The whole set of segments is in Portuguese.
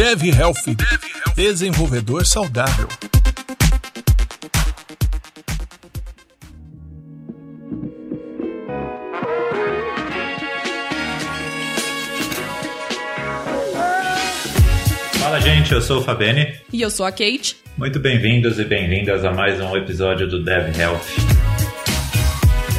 Dev Health, desenvolvedor saudável. Fala gente, eu sou o Fabene. E eu sou a Kate. Muito bem-vindos e bem-vindas a mais um episódio do Dev Health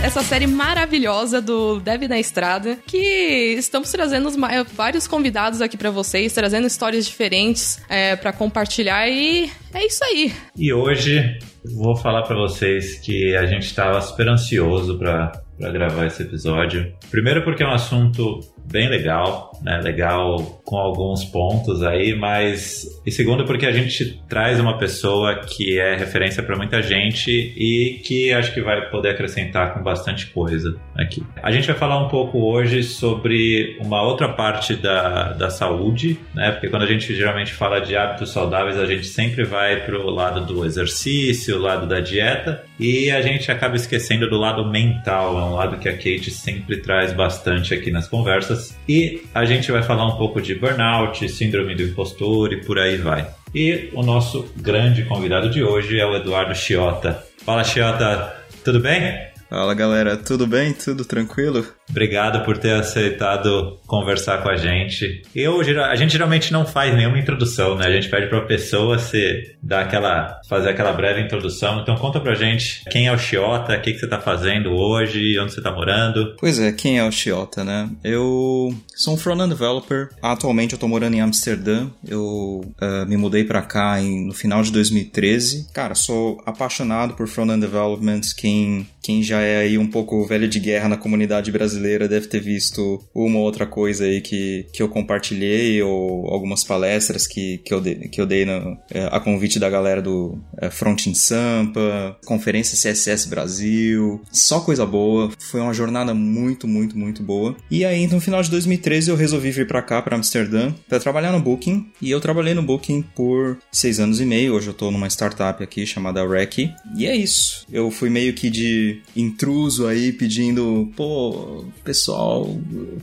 essa série maravilhosa do Dev na Estrada, que estamos trazendo vários convidados aqui para vocês, trazendo histórias diferentes é, para compartilhar e é isso aí. E hoje vou falar para vocês que a gente estava super ansioso para gravar esse episódio. Primeiro porque é um assunto bem legal, né? Legal com alguns pontos aí, mas e segundo porque a gente traz uma pessoa que é referência para muita gente e que acho que vai poder acrescentar com bastante coisa aqui. A gente vai falar um pouco hoje sobre uma outra parte da, da saúde, né? Porque quando a gente geralmente fala de hábitos saudáveis, a gente sempre vai pro lado do exercício, lado da dieta e a gente acaba esquecendo do lado mental, é um lado que a Kate sempre traz bastante aqui nas conversas e a gente vai falar um pouco de burnout, síndrome do impostor e por aí vai. E o nosso grande convidado de hoje é o Eduardo Chiota. Fala, Chiota, tudo bem? Fala galera, tudo bem? Tudo tranquilo? Obrigado por ter aceitado conversar com a gente. Eu, a gente geralmente não faz nenhuma introdução, né? A gente pede para a pessoa se dar aquela, fazer aquela breve introdução. Então conta pra gente quem é o Chiota, o que, que você tá fazendo hoje, onde você tá morando. Pois é, quem é o Chiota, né? Eu sou um front-end developer. Atualmente eu tô morando em Amsterdã. Eu uh, me mudei para cá em, no final de 2013. Cara, sou apaixonado por front-end development. Quem, quem já é aí um pouco velho de guerra na comunidade brasileira deve ter visto uma ou outra coisa aí que, que eu compartilhei ou algumas palestras que, que, eu, dei, que eu dei no, é, a convite da galera do é, Front in Sampa, conferência CSS Brasil, só coisa boa. Foi uma jornada muito, muito, muito boa. E aí, no final de 2013, eu resolvi vir para cá, para Amsterdã, para trabalhar no Booking. E eu trabalhei no Booking por seis anos e meio. Hoje eu tô numa startup aqui chamada Rec. E é isso. Eu fui meio que de intruso aí pedindo, pô, pessoal,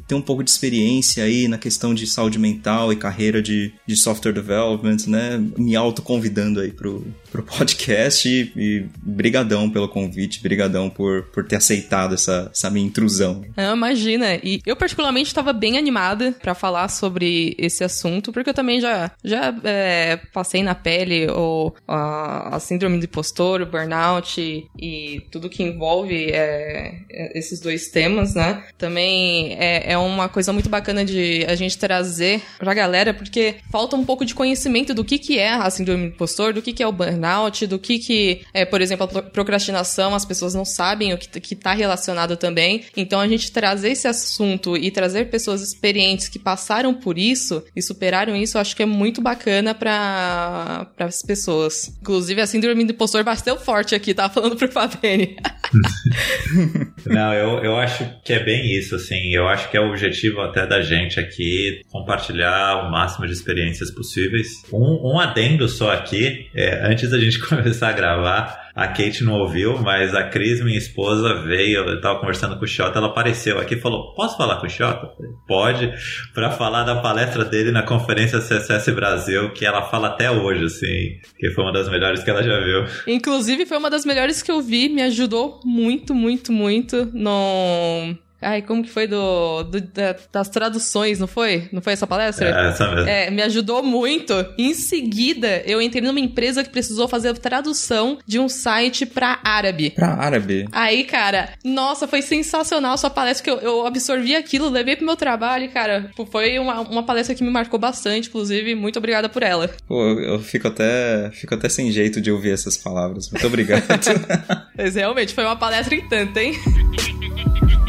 tem um pouco de experiência aí na questão de saúde mental e carreira de, de software development, né? Me autoconvidando aí pro, pro podcast e, e brigadão pelo convite, brigadão por, por ter aceitado essa, essa minha intrusão. Não, imagina. E eu particularmente estava bem animada para falar sobre esse assunto, porque eu também já, já é, passei na pele o, a, a síndrome do impostor, o burnout e tudo que envolve é, é, esses dois temas, né? Também é, é uma coisa muito bacana de a gente trazer pra galera, porque falta um pouco de conhecimento do que, que é a síndrome do impostor, do que, que é o burnout, do que, que é, por exemplo, a procrastinação, as pessoas não sabem o que, que tá relacionado também. Então a gente trazer esse assunto e trazer pessoas experientes que passaram por isso e superaram isso, acho que é muito bacana para as pessoas. Inclusive, a síndrome do impostor bateu forte aqui, tá falando pro Fabene. Não, eu, eu acho que é bem isso, assim. Eu acho que é o objetivo até da gente aqui compartilhar o máximo de experiências possíveis. Um, um adendo só aqui, é, antes da gente começar a gravar, a Kate não ouviu, mas a Cris, minha esposa, veio, eu tava conversando com o Xota, ela apareceu aqui e falou: Posso falar com o Xota? Pode, para falar da palestra dele na conferência CSS Brasil, que ela fala até hoje, assim, que foi uma das melhores que ela já viu. Inclusive, foi uma das melhores que eu vi, me ajudou muito, muito, muito no Ai, como que foi do, do da, das traduções, não foi? Não foi essa palestra? É, essa mesmo. É, me ajudou muito. Em seguida, eu entrei numa empresa que precisou fazer a tradução de um site pra árabe. Pra árabe? Aí, cara, nossa, foi sensacional a sua palestra, que eu, eu absorvi aquilo, levei pro meu trabalho e, cara, foi uma, uma palestra que me marcou bastante, inclusive, muito obrigada por ela. Pô, eu fico até, fico até sem jeito de ouvir essas palavras. Muito obrigado. Mas realmente, foi uma palestra em tanto, hein?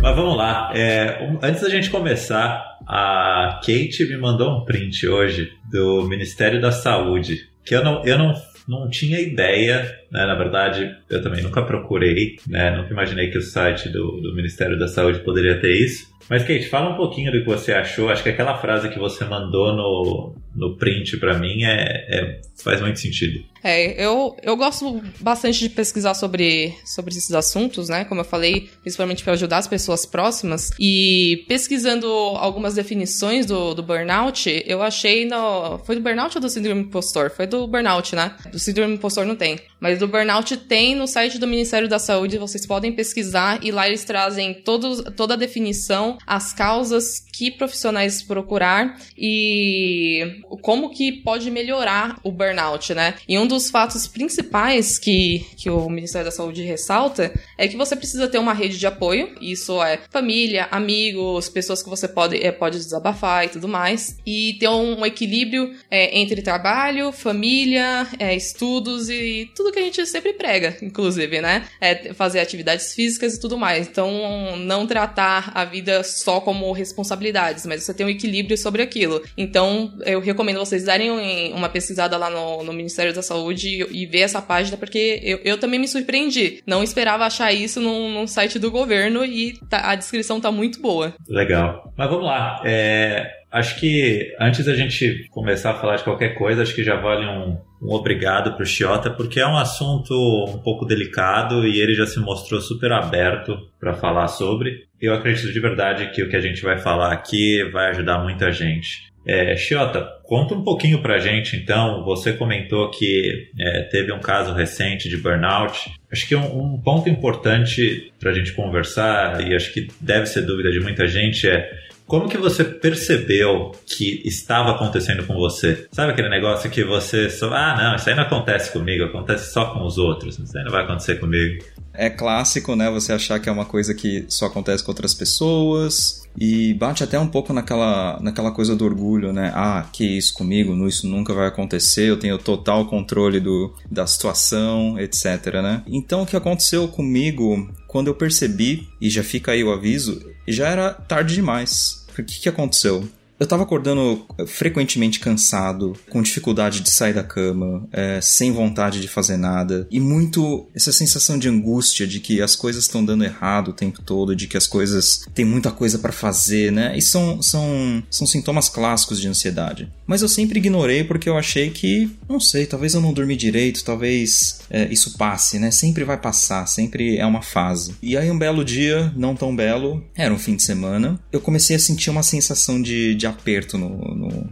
Mas vamos lá. É, antes da gente começar, a Kate me mandou um print hoje do Ministério da Saúde. Que eu não, eu não, não tinha ideia, né? Na verdade, eu também nunca procurei, né? Nunca imaginei que o site do, do Ministério da Saúde poderia ter isso. Mas, Kate, fala um pouquinho do que você achou. Acho que aquela frase que você mandou no, no print para mim é, é, faz muito sentido. É, eu, eu gosto bastante de pesquisar sobre, sobre esses assuntos, né? Como eu falei, principalmente para ajudar as pessoas próximas. E pesquisando algumas definições do, do burnout, eu achei no. Foi do burnout ou do síndrome impostor? Foi do burnout, né? Do síndrome impostor não tem. Mas do burnout tem no site do Ministério da Saúde, vocês podem pesquisar e lá eles trazem todos, toda a definição, as causas que profissionais procurar e como que pode melhorar o burnout, né? E um dos fatos principais que, que o Ministério da Saúde ressalta é que você precisa ter uma rede de apoio, isso é família, amigos, pessoas que você pode, é, pode desabafar e tudo mais, e ter um equilíbrio é, entre trabalho, família, é, estudos e tudo que a gente sempre prega, inclusive, né? É fazer atividades físicas e tudo mais. Então, não tratar a vida só como responsabilidades, mas você ter um equilíbrio sobre aquilo. Então, eu recomendo vocês darem uma pesquisada lá no, no Ministério da Saúde e, e ver essa página, porque eu, eu também me surpreendi. Não esperava achar isso num, num site do governo e tá, a descrição tá muito boa. Legal. Mas vamos lá. É, acho que antes da gente começar a falar de qualquer coisa, acho que já vale um, um obrigado para o Chiota, porque é um assunto um pouco delicado e ele já se mostrou super aberto para falar sobre. Eu acredito de verdade que o que a gente vai falar aqui vai ajudar muita gente. É, Chiota, conta um pouquinho pra gente então. Você comentou que é, teve um caso recente de burnout. Acho que um, um ponto importante para a gente conversar, e acho que deve ser dúvida de muita gente, é como que você percebeu que estava acontecendo com você? Sabe aquele negócio que você só, ah, não, isso aí não acontece comigo, acontece só com os outros, isso aí não vai acontecer comigo. É clássico, né, você achar que é uma coisa que só acontece com outras pessoas, e bate até um pouco naquela, naquela coisa do orgulho, né? Ah, que isso comigo, isso nunca vai acontecer, eu tenho total controle do, da situação, etc, né? Então o que aconteceu comigo, quando eu percebi, e já fica aí o aviso, já era tarde demais. O que, que aconteceu? Eu tava acordando frequentemente cansado, com dificuldade de sair da cama, é, sem vontade de fazer nada, e muito essa sensação de angústia de que as coisas estão dando errado o tempo todo, de que as coisas tem muita coisa para fazer, né? E são, são, são sintomas clássicos de ansiedade. Mas eu sempre ignorei porque eu achei que, não sei, talvez eu não dormi direito, talvez é, isso passe, né? Sempre vai passar, sempre é uma fase. E aí um belo dia, não tão belo, era um fim de semana, eu comecei a sentir uma sensação de, de aperto no, no,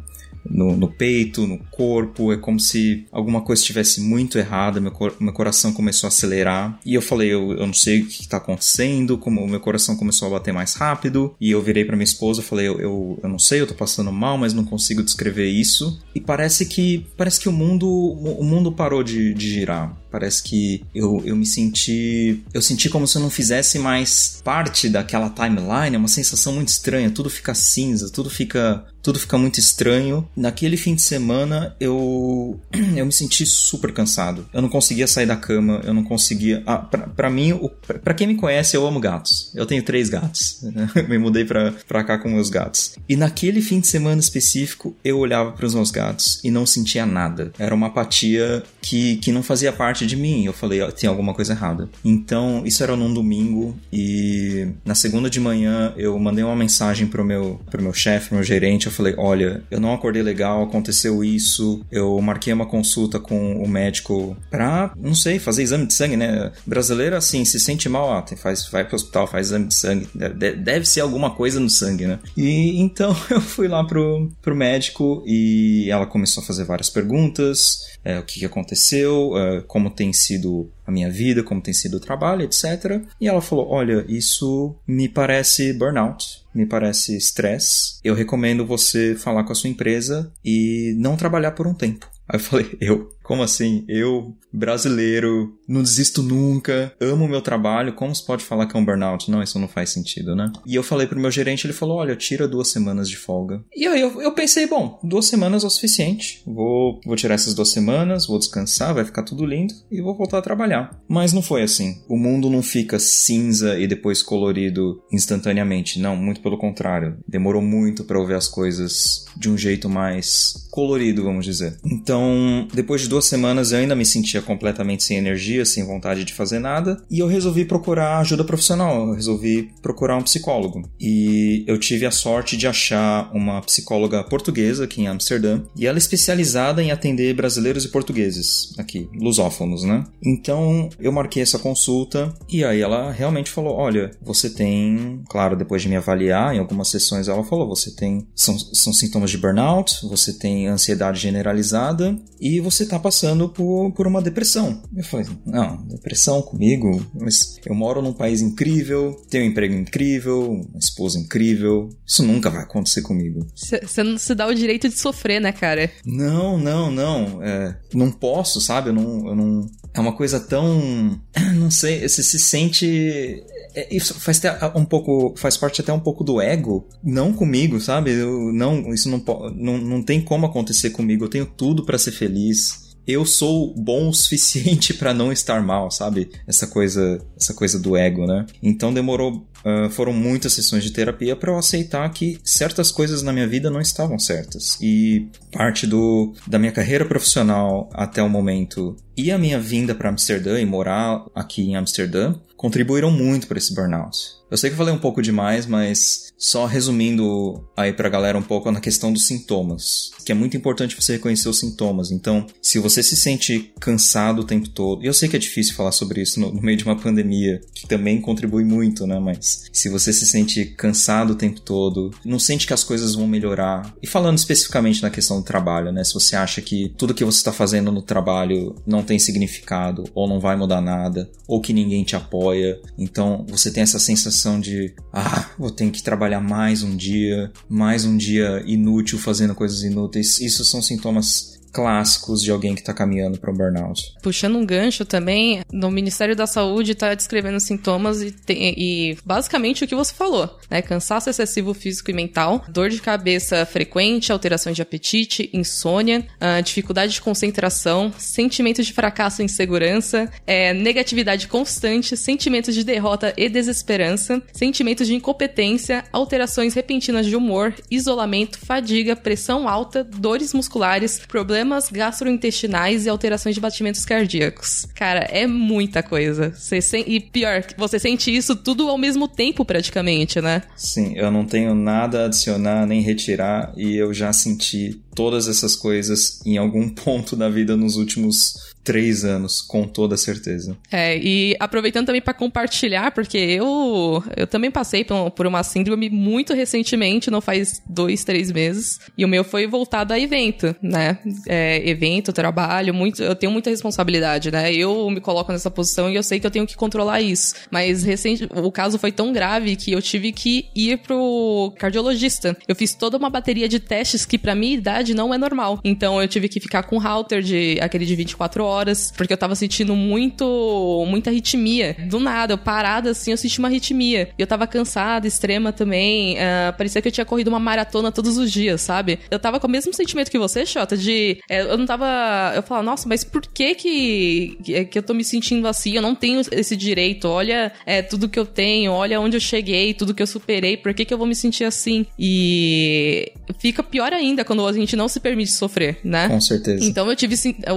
no, no, peito, no corpo, é como se alguma coisa estivesse muito errada, meu, cor, meu coração começou a acelerar. E eu falei, eu, eu não sei o que está acontecendo, como o meu coração começou a bater mais rápido. E eu virei para minha esposa e falei, eu, eu, eu não sei, eu tô passando mal, mas não consigo descrever isso. E parece que parece que o mundo, o mundo parou de, de girar. Parece que eu, eu me senti. Eu senti como se eu não fizesse mais parte daquela timeline. É uma sensação muito estranha. Tudo fica cinza, tudo fica. Tudo fica muito estranho. Naquele fim de semana eu. Eu me senti super cansado. Eu não conseguia sair da cama, eu não conseguia. Ah, pra mim, o, pra quem me conhece, eu amo gatos. Eu tenho três gatos. me mudei pra, pra cá com meus gatos. E naquele fim de semana específico, eu olhava para os meus gatos e não sentia nada. Era uma apatia que, que não fazia parte parte de mim. Eu falei, ó, tem alguma coisa errada. Então, isso era num domingo e na segunda de manhã eu mandei uma mensagem pro meu, pro meu chefe, meu gerente. Eu falei, olha, eu não acordei legal, aconteceu isso. Eu marquei uma consulta com o médico pra, não sei, fazer exame de sangue, né? Brasileiro, assim, se sente mal, ó, faz, vai pro hospital, faz exame de sangue. Deve, deve ser alguma coisa no sangue, né? E então eu fui lá pro, pro médico e ela começou a fazer várias perguntas é, o que, aconteceu, é, como tem sido a minha vida, como tem sido o trabalho, etc. E ela falou: Olha, isso me parece burnout, me parece stress. Eu recomendo você falar com a sua empresa e não trabalhar por um tempo. Aí eu falei: Eu? Como assim? Eu, brasileiro, não desisto nunca, amo meu trabalho, como se pode falar que é um burnout? Não, isso não faz sentido, né? E eu falei pro meu gerente, ele falou: olha, tira duas semanas de folga. E aí eu, eu pensei, bom, duas semanas é o suficiente. Vou, vou tirar essas duas semanas, vou descansar, vai ficar tudo lindo e vou voltar a trabalhar. Mas não foi assim. O mundo não fica cinza e depois colorido instantaneamente. Não, muito pelo contrário. Demorou muito para eu ver as coisas de um jeito mais colorido, vamos dizer. Então, depois de duas semanas eu ainda me sentia completamente sem energia, sem vontade de fazer nada, e eu resolvi procurar ajuda profissional, eu resolvi procurar um psicólogo. E eu tive a sorte de achar uma psicóloga portuguesa aqui em Amsterdã, e ela é especializada em atender brasileiros e portugueses aqui, lusófonos, né? Então eu marquei essa consulta e aí ela realmente falou: olha, você tem, claro, depois de me avaliar em algumas sessões, ela falou: você tem são, são sintomas de burnout, você tem ansiedade generalizada e você tá passando por, por uma depressão. Eu falei: não, depressão comigo, mas eu moro num país incrível, tenho um emprego incrível, uma esposa incrível, isso nunca vai acontecer comigo. Você não se dá o direito de sofrer, né, cara? Não, não, não. É, não posso, sabe? Eu não, eu não. É uma coisa tão. Não sei, você se sente é, isso faz até um pouco faz parte até um pouco do ego não comigo sabe eu não isso não, não, não tem como acontecer comigo eu tenho tudo para ser feliz eu sou bom o suficiente para não estar mal, sabe? Essa coisa, essa coisa do ego, né? Então demorou, uh, foram muitas sessões de terapia para eu aceitar que certas coisas na minha vida não estavam certas. E parte do da minha carreira profissional até o momento e a minha vinda para Amsterdã e morar aqui em Amsterdã contribuíram muito para esse burnout. Eu sei que eu falei um pouco demais, mas só resumindo aí pra galera um pouco na questão dos sintomas, que é muito importante você reconhecer os sintomas. Então, se você se sente cansado o tempo todo, e eu sei que é difícil falar sobre isso no, no meio de uma pandemia, que também contribui muito, né? Mas se você se sente cansado o tempo todo, não sente que as coisas vão melhorar, e falando especificamente na questão do trabalho, né? Se você acha que tudo que você está fazendo no trabalho não tem significado, ou não vai mudar nada, ou que ninguém te apoia, então você tem essa sensação de, ah, vou ter que trabalhar mais um dia, mais um dia inútil fazendo coisas inúteis. Isso são sintomas clássicos de alguém que está caminhando para um burnout. Puxando um gancho também, no Ministério da Saúde está descrevendo sintomas e, e, basicamente o que você falou, né? Cansaço excessivo físico e mental, dor de cabeça frequente, alterações de apetite, insônia, uh, dificuldade de concentração, sentimentos de fracasso e insegurança, é, negatividade constante, sentimentos de derrota e desesperança, sentimentos de incompetência, alterações repentinas de humor, isolamento, fadiga, pressão alta, dores musculares, problemas problemas gastrointestinais e alterações de batimentos cardíacos. Cara, é muita coisa. Você sen... E pior, você sente isso tudo ao mesmo tempo, praticamente, né? Sim, eu não tenho nada a adicionar nem retirar e eu já senti todas essas coisas em algum ponto da vida nos últimos três anos, com toda certeza. É, e aproveitando também para compartilhar, porque eu, eu também passei por, uma síndrome muito recentemente, não faz dois, três meses, e o meu foi voltado a evento, né? É, evento, trabalho, muito, eu tenho muita responsabilidade, né? Eu me coloco nessa posição e eu sei que eu tenho que controlar isso. Mas recente, o caso foi tão grave que eu tive que ir pro cardiologista. Eu fiz toda uma bateria de testes que para minha idade não é normal. Então eu tive que ficar com o router de aquele de 24 horas horas, porque eu tava sentindo muito, muita arritmia. Do nada, eu parada assim, eu senti uma arritmia. E eu tava cansada, extrema também. Uh, parecia que eu tinha corrido uma maratona todos os dias, sabe? Eu tava com o mesmo sentimento que você, Xota, de. É, eu não tava. Eu falava, nossa, mas por que que, que eu tô me sentindo assim? Eu não tenho esse direito. Olha é, tudo que eu tenho, olha onde eu cheguei, tudo que eu superei, por que, que eu vou me sentir assim? E fica pior ainda quando a gente não se permite sofrer, né? Com certeza. Então eu tive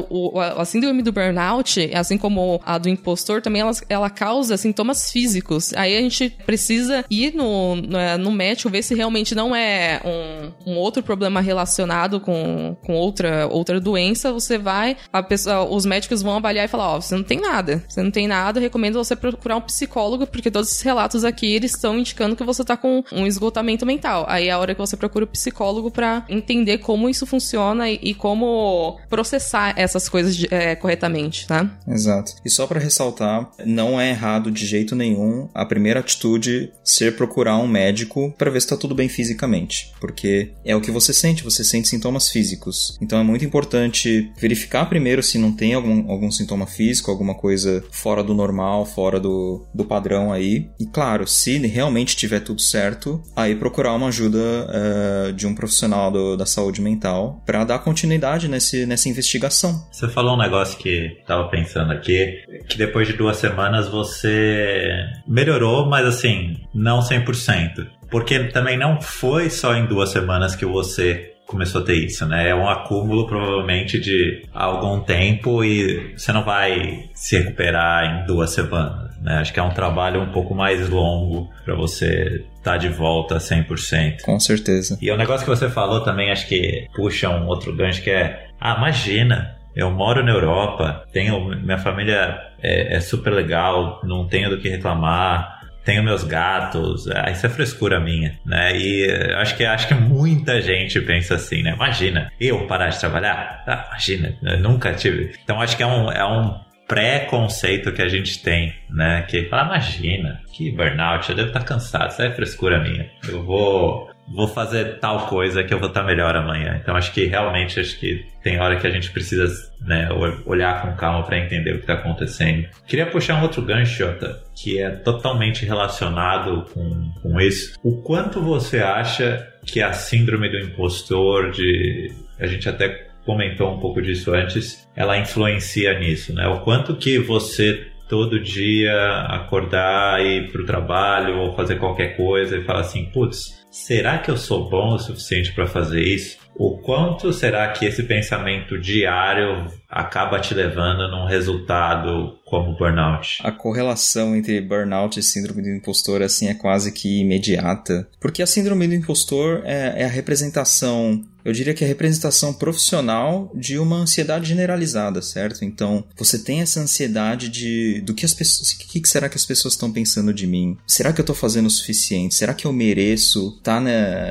o, a síndrome do burnout, assim como a do impostor, também ela, ela causa sintomas físicos. Aí a gente precisa ir no, no, é, no médico ver se realmente não é um, um outro problema relacionado com, com outra, outra doença. Você vai, a pessoa, os médicos vão avaliar e falar: Ó, oh, você não tem nada, você não tem nada, recomendo você procurar um psicólogo, porque todos esses relatos aqui eles estão indicando que você tá com um esgotamento mental. Aí é a hora que você procura o psicólogo para entender como isso funciona e, e, como processar essas coisas de, é, corretamente, tá? Exato. E só para ressaltar, não é errado de jeito nenhum a primeira atitude ser procurar um médico para ver se tá tudo bem fisicamente, porque é o que você sente, você sente sintomas físicos. Então é muito importante verificar primeiro se não tem algum, algum sintoma físico, alguma coisa fora do normal, fora do, do padrão aí. E claro, se realmente tiver tudo certo, aí procurar uma ajuda uh, de um profissional do, da saúde mental para dar continuidade nesse, nessa investigação. Você falou um negócio que tava pensando aqui, que depois de duas semanas você melhorou, mas assim, não 100%. Porque também não foi só em duas semanas que você começou a ter isso, né? É um acúmulo provavelmente de algum tempo e você não vai se recuperar em duas semanas, né? Acho que é um trabalho um pouco mais longo para você estar tá de volta 100%. Com certeza. E o negócio que você falou também, acho que puxa um outro gancho que é, ah, imagina, eu moro na Europa, tenho minha família é, é super legal, não tenho do que reclamar tenho meus gatos, ah, isso é frescura minha, né? E acho que acho que muita gente pensa assim, né? Imagina, eu parar de trabalhar? Ah, imagina, eu nunca tive. Então acho que é um, é um preconceito que a gente tem, né? Que fala, imagina, que burnout, eu devo estar cansado, isso é frescura minha. Eu vou vou fazer tal coisa que eu vou estar melhor amanhã. Então acho que realmente acho que tem hora que a gente precisa né, olhar com calma para entender o que está acontecendo. Queria puxar um outro gancho, Jota, que é totalmente relacionado com, com isso. O quanto você acha que a síndrome do impostor, de a gente até comentou um pouco disso antes, ela influencia nisso, né? O quanto que você todo dia acordar e ir pro trabalho ou fazer qualquer coisa e falar assim, putz, será que eu sou bom o suficiente para fazer isso? O quanto será que esse pensamento diário acaba te levando num resultado como burnout? A correlação entre burnout e síndrome do impostor assim é quase que imediata, porque a síndrome do impostor é, é a representação eu diria que é a representação profissional de uma ansiedade generalizada, certo? Então, você tem essa ansiedade de do que as pessoas, o que será que as pessoas estão pensando de mim? Será que eu estou fazendo o suficiente? Será que eu mereço tá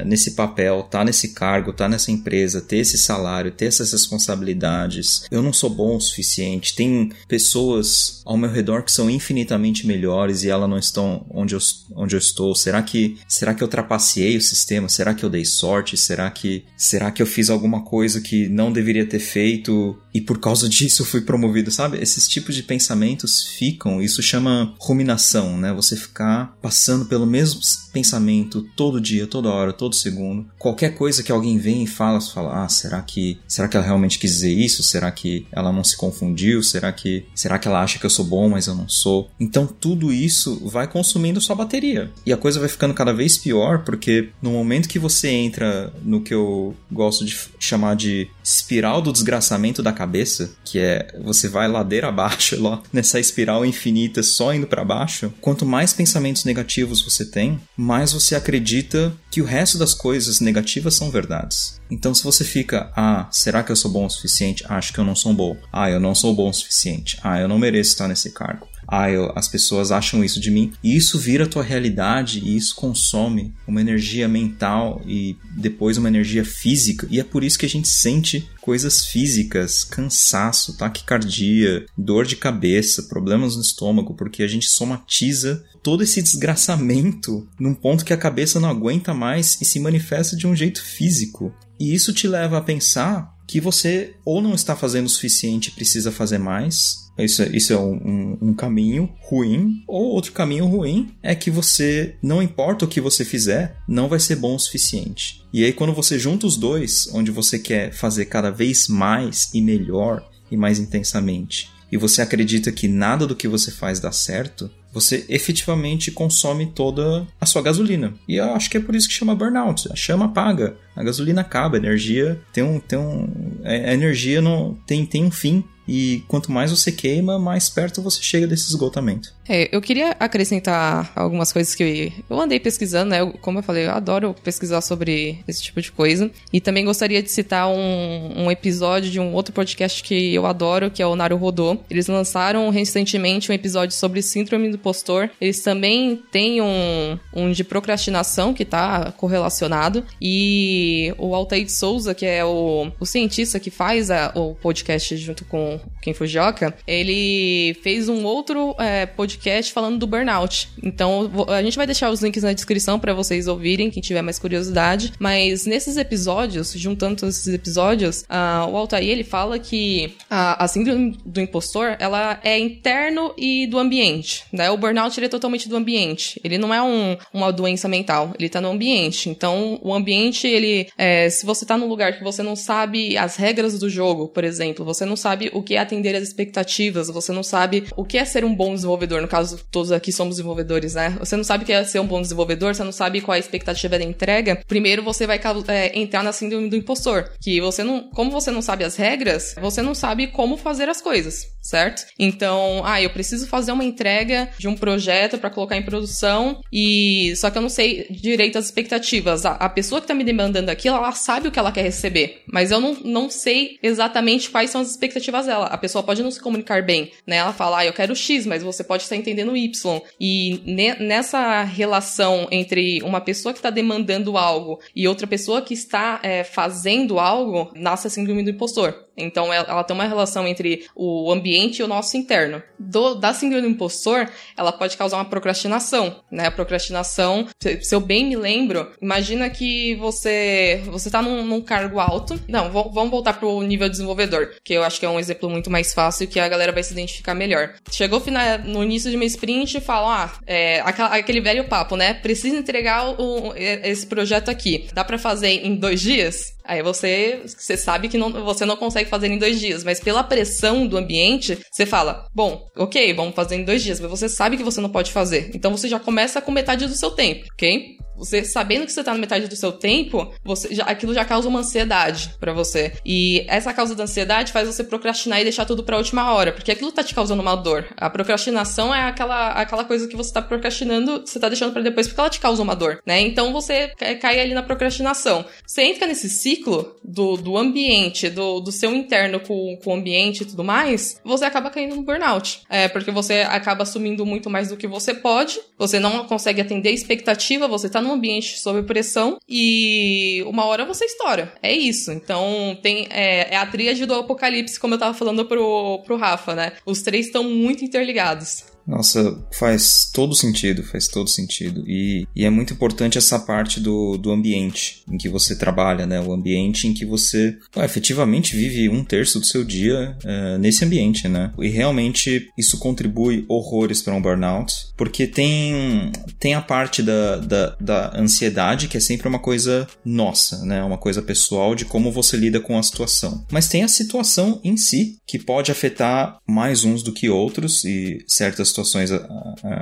nesse papel, tá nesse cargo, tá nessa empresa, ter esse salário, ter essas responsabilidades? Eu não sou bom o suficiente. Tem pessoas ao meu redor que são infinitamente melhores e elas não estão onde eu, onde eu estou. Será que será que eu trapaceei o sistema? Será que eu dei sorte? Será que será que eu fiz alguma coisa que não deveria ter feito e por causa disso eu fui promovido, sabe? Esses tipos de pensamentos ficam, isso chama ruminação, né? Você ficar passando pelo mesmo pensamento todo dia, toda hora, todo segundo. Qualquer coisa que alguém vem e fala, você fala: "Ah, será que será que ela realmente quis dizer isso? Será que ela não se confundiu? Será que será que ela acha que eu sou bom, mas eu não sou?" Então tudo isso vai consumindo sua bateria. E a coisa vai ficando cada vez pior porque no momento que você entra no que eu gosto de chamar de espiral do desgraçamento da cabeça, que é você vai ladeira abaixo lá nessa espiral infinita só indo para baixo, quanto mais pensamentos negativos você tem, mais você acredita que o resto das coisas negativas são verdades. Então se você fica, ah, será que eu sou bom o suficiente? Acho que eu não sou bom. Ah, eu não sou bom o suficiente. Ah, eu não mereço estar nesse cargo ah, eu, as pessoas acham isso de mim. E isso vira a tua realidade e isso consome uma energia mental e depois uma energia física. E é por isso que a gente sente coisas físicas, cansaço, taquicardia, dor de cabeça, problemas no estômago, porque a gente somatiza todo esse desgraçamento num ponto que a cabeça não aguenta mais e se manifesta de um jeito físico. E isso te leva a pensar que você ou não está fazendo o suficiente e precisa fazer mais, isso, é, isso é um, um, um, caminho ruim. Ou outro caminho ruim é que você, não importa o que você fizer, não vai ser bom o suficiente. E aí, quando você junta os dois, onde você quer fazer cada vez mais e melhor e mais intensamente, e você acredita que nada do que você faz dá certo, você efetivamente consome toda a sua gasolina. E eu acho que é por isso que chama burnout. A chama apaga, a gasolina acaba, a energia tem um. Tem um a energia não, tem, tem um fim. E quanto mais você queima, mais perto você chega desse esgotamento. É, eu queria acrescentar algumas coisas que eu andei pesquisando, né? Como eu falei, eu adoro pesquisar sobre esse tipo de coisa. E também gostaria de citar um, um episódio de um outro podcast que eu adoro, que é o Naru Rodô. Eles lançaram recentemente um episódio sobre síndrome do postor. Eles também têm um, um de procrastinação que tá correlacionado. E o Altair Souza, que é o, o cientista que faz a, o podcast junto com Ken Fujioka, ele fez um outro é, podcast podcast falando do burnout. Então, a gente vai deixar os links na descrição para vocês ouvirem, quem tiver mais curiosidade. Mas nesses episódios, juntando todos esses episódios, uh, o Altair ele fala que a, a síndrome do impostor ela é interno e do ambiente. Né? O burnout ele é totalmente do ambiente. Ele não é um, uma doença mental, ele tá no ambiente. Então, o ambiente, ele. É, se você tá num lugar que você não sabe as regras do jogo, por exemplo, você não sabe o, que é atender as expectativas, você não sabe o que é ser um bom desenvolvedor. No caso, todos aqui somos desenvolvedores, né? Você não sabe o que é ser um bom desenvolvedor, você não sabe qual é a expectativa da entrega. Primeiro, você vai é, entrar na síndrome do impostor, que você não, como você não sabe as regras, você não sabe como fazer as coisas, certo? Então, ah, eu preciso fazer uma entrega de um projeto para colocar em produção e só que eu não sei direito as expectativas. A, a pessoa que tá me demandando aquilo, ela sabe o que ela quer receber, mas eu não, não sei exatamente quais são as expectativas dela. A pessoa pode não se comunicar bem, né? Ela fala, ah, eu quero X, mas você pode entendendo Y. E ne, nessa relação entre uma pessoa que está demandando algo e outra pessoa que está é, fazendo algo, nasce a síndrome do impostor. Então ela, tem uma relação entre o ambiente e o nosso interno. Do, da síndrome do impostor, ela pode causar uma procrastinação, né? A procrastinação, se, eu bem me lembro, imagina que você você tá num, num cargo alto. Não, vamos voltar pro nível desenvolvedor, que eu acho que é um exemplo muito mais fácil que a galera vai se identificar melhor. Chegou no início de uma sprint e fala, ah, é, aquele velho papo, né? Precisa entregar o, esse projeto aqui. Dá para fazer em dois dias? Aí você, você sabe que não, você não consegue fazer em dois dias, mas pela pressão do ambiente, você fala, bom, ok, vamos fazer em dois dias, mas você sabe que você não pode fazer. Então você já começa com metade do seu tempo, ok? Você sabendo que você tá na metade do seu tempo, você já, aquilo já causa uma ansiedade para você. E essa causa da ansiedade faz você procrastinar e deixar tudo pra última hora, porque aquilo tá te causando uma dor. A procrastinação é aquela, aquela coisa que você tá procrastinando, você tá deixando para depois porque ela te causa uma dor, né? Então você cai ali na procrastinação. Você entra nesse ciclo do, do ambiente, do, do seu interno com, com o ambiente e tudo mais, você acaba caindo no burnout. É, porque você acaba assumindo muito mais do que você pode, você não consegue atender a expectativa, você tá num ambiente sob pressão e uma hora você estoura. É isso. Então, tem é, é a tríade do apocalipse, como eu tava falando pro, pro Rafa, né? Os três estão muito interligados. Nossa, faz todo sentido, faz todo sentido. E, e é muito importante essa parte do, do ambiente em que você trabalha, né? O ambiente em que você efetivamente vive um terço do seu dia uh, nesse ambiente, né? E realmente isso contribui horrores para um burnout, porque tem, tem a parte da, da, da ansiedade, que é sempre uma coisa nossa, né? Uma coisa pessoal de como você lida com a situação. Mas tem a situação em si, que pode afetar mais uns do que outros, e certas situações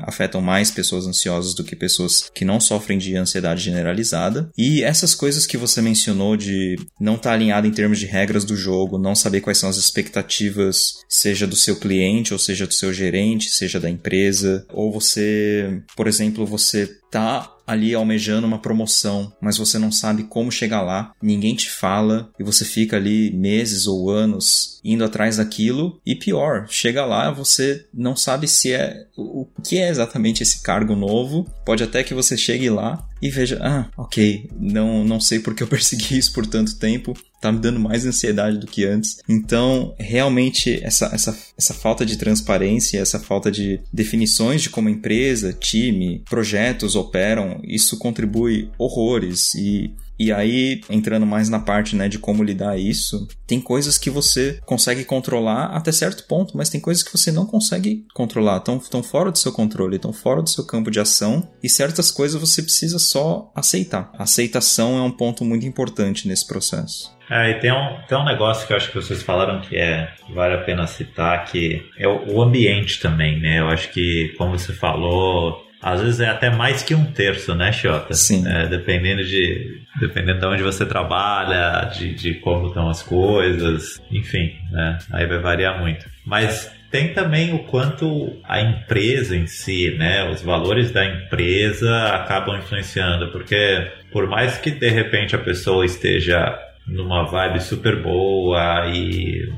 afetam mais pessoas ansiosas do que pessoas que não sofrem de ansiedade generalizada. E essas coisas que você mencionou de não estar tá alinhado em termos de regras do jogo, não saber quais são as expectativas, seja do seu cliente, ou seja do seu gerente, seja da empresa, ou você, por exemplo, você tá ali almejando uma promoção, mas você não sabe como chegar lá, ninguém te fala e você fica ali meses ou anos indo atrás daquilo e pior, chega lá, você não sabe se é o que é exatamente esse cargo novo. Pode até que você chegue lá e veja, ah, OK, não não sei porque eu persegui isso por tanto tempo, tá me dando mais ansiedade do que antes. Então, realmente, essa, essa, essa falta de transparência, essa falta de definições de como empresa, time, projetos operam, isso contribui horrores e e aí, entrando mais na parte né, de como lidar isso, tem coisas que você consegue controlar até certo ponto, mas tem coisas que você não consegue controlar, estão, estão fora do seu controle, estão fora do seu campo de ação, e certas coisas você precisa só aceitar. A aceitação é um ponto muito importante nesse processo. É, e tem um, tem um negócio que eu acho que vocês falaram que é vale a pena citar, que é o, o ambiente também, né? Eu acho que, como você falou, às vezes é até mais que um terço, né, Xota? Sim. É, dependendo de dependendo de onde você trabalha, de, de como estão as coisas, enfim, né? Aí vai variar muito. Mas tem também o quanto a empresa em si, né? Os valores da empresa acabam influenciando, porque por mais que de repente a pessoa esteja numa vibe super boa e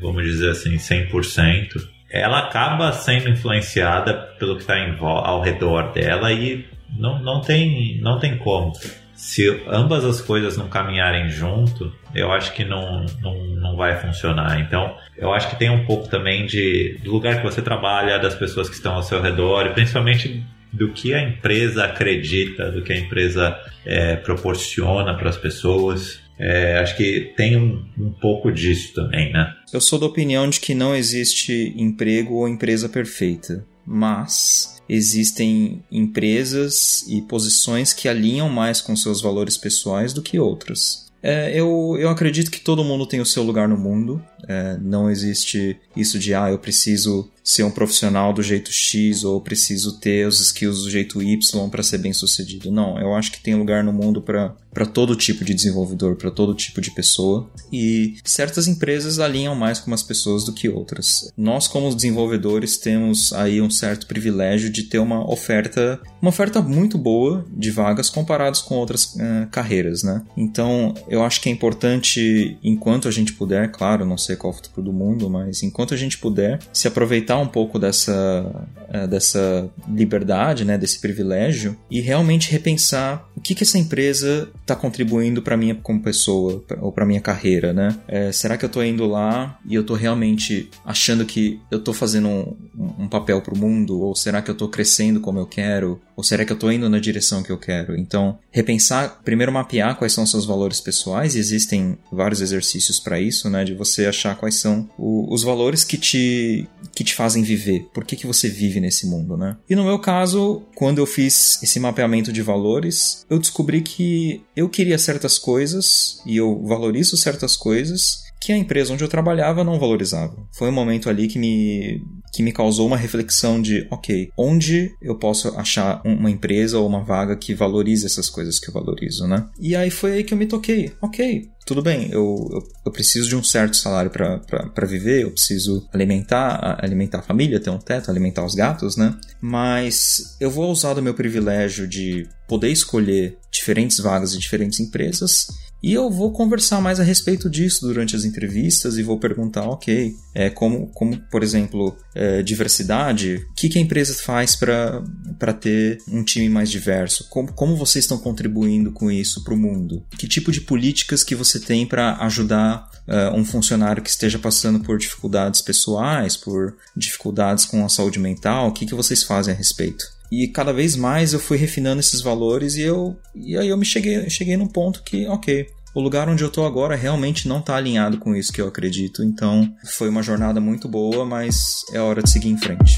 vamos dizer assim 100%, ela acaba sendo influenciada pelo que está ao redor dela e não, não, tem, não tem como. Se ambas as coisas não caminharem junto, eu acho que não, não, não vai funcionar. Então, eu acho que tem um pouco também de, do lugar que você trabalha, das pessoas que estão ao seu redor e principalmente do que a empresa acredita, do que a empresa é, proporciona para as pessoas. É, acho que tem um, um, pouco disso também, né? Eu sou da opinião de que não existe emprego ou empresa perfeita, mas existem empresas e posições que alinham mais com seus valores pessoais do que outras. É, eu, eu acredito que todo mundo tem o seu lugar no mundo. É, não existe isso de, ah, eu preciso ser um profissional do jeito X ou preciso ter os skills do jeito Y para ser bem sucedido. Não, eu acho que tem lugar no mundo para todo tipo de desenvolvedor, para todo tipo de pessoa. E certas empresas alinham mais com umas pessoas do que outras. Nós, como desenvolvedores, temos aí um certo privilégio de ter uma oferta, uma oferta muito boa de vagas comparados com outras uh, carreiras, né? Então, eu acho que é importante, enquanto a gente puder, claro, não sei qual futuro do mundo, mas enquanto a gente puder, se aproveitar um pouco dessa, eh, dessa liberdade, né, desse privilégio e realmente repensar o que, que essa empresa está contribuindo para mim como pessoa ou para minha carreira, né? É, será que eu estou indo lá e eu estou realmente achando que eu estou fazendo um, um papel para o mundo ou será que eu estou crescendo como eu quero ou será que eu estou indo na direção que eu quero? Então, repensar, primeiro mapear quais são seus valores pessoais e existem vários exercícios para isso, né? De você achar quais são o, os valores que te, que te fazem viver. Por que, que você vive nesse mundo, né? E no meu caso, quando eu fiz esse mapeamento de valores, eu descobri que eu queria certas coisas e eu valorizo certas coisas que a empresa onde eu trabalhava não valorizava. Foi um momento ali que me, que me causou uma reflexão de, ok, onde eu posso achar uma empresa ou uma vaga que valorize essas coisas que eu valorizo, né? E aí foi aí que eu me toquei, ok, tudo bem, eu, eu, eu preciso de um certo salário para viver, eu preciso alimentar, alimentar a família, ter um teto, alimentar os gatos, né? Mas eu vou usar do meu privilégio de poder escolher diferentes vagas e diferentes empresas e eu vou conversar mais a respeito disso durante as entrevistas e vou perguntar, ok, é, como, como por exemplo, é, diversidade, o que, que a empresa faz para ter um time mais diverso? Como, como vocês estão contribuindo com isso para o mundo? Que tipo de políticas que você tem para ajudar uh, um funcionário que esteja passando por dificuldades pessoais, por dificuldades com a saúde mental? O que, que vocês fazem a respeito? E cada vez mais eu fui refinando esses valores e eu e aí eu me cheguei, cheguei num ponto que, ok, o lugar onde eu tô agora realmente não tá alinhado com isso que eu acredito. Então, foi uma jornada muito boa, mas é hora de seguir em frente.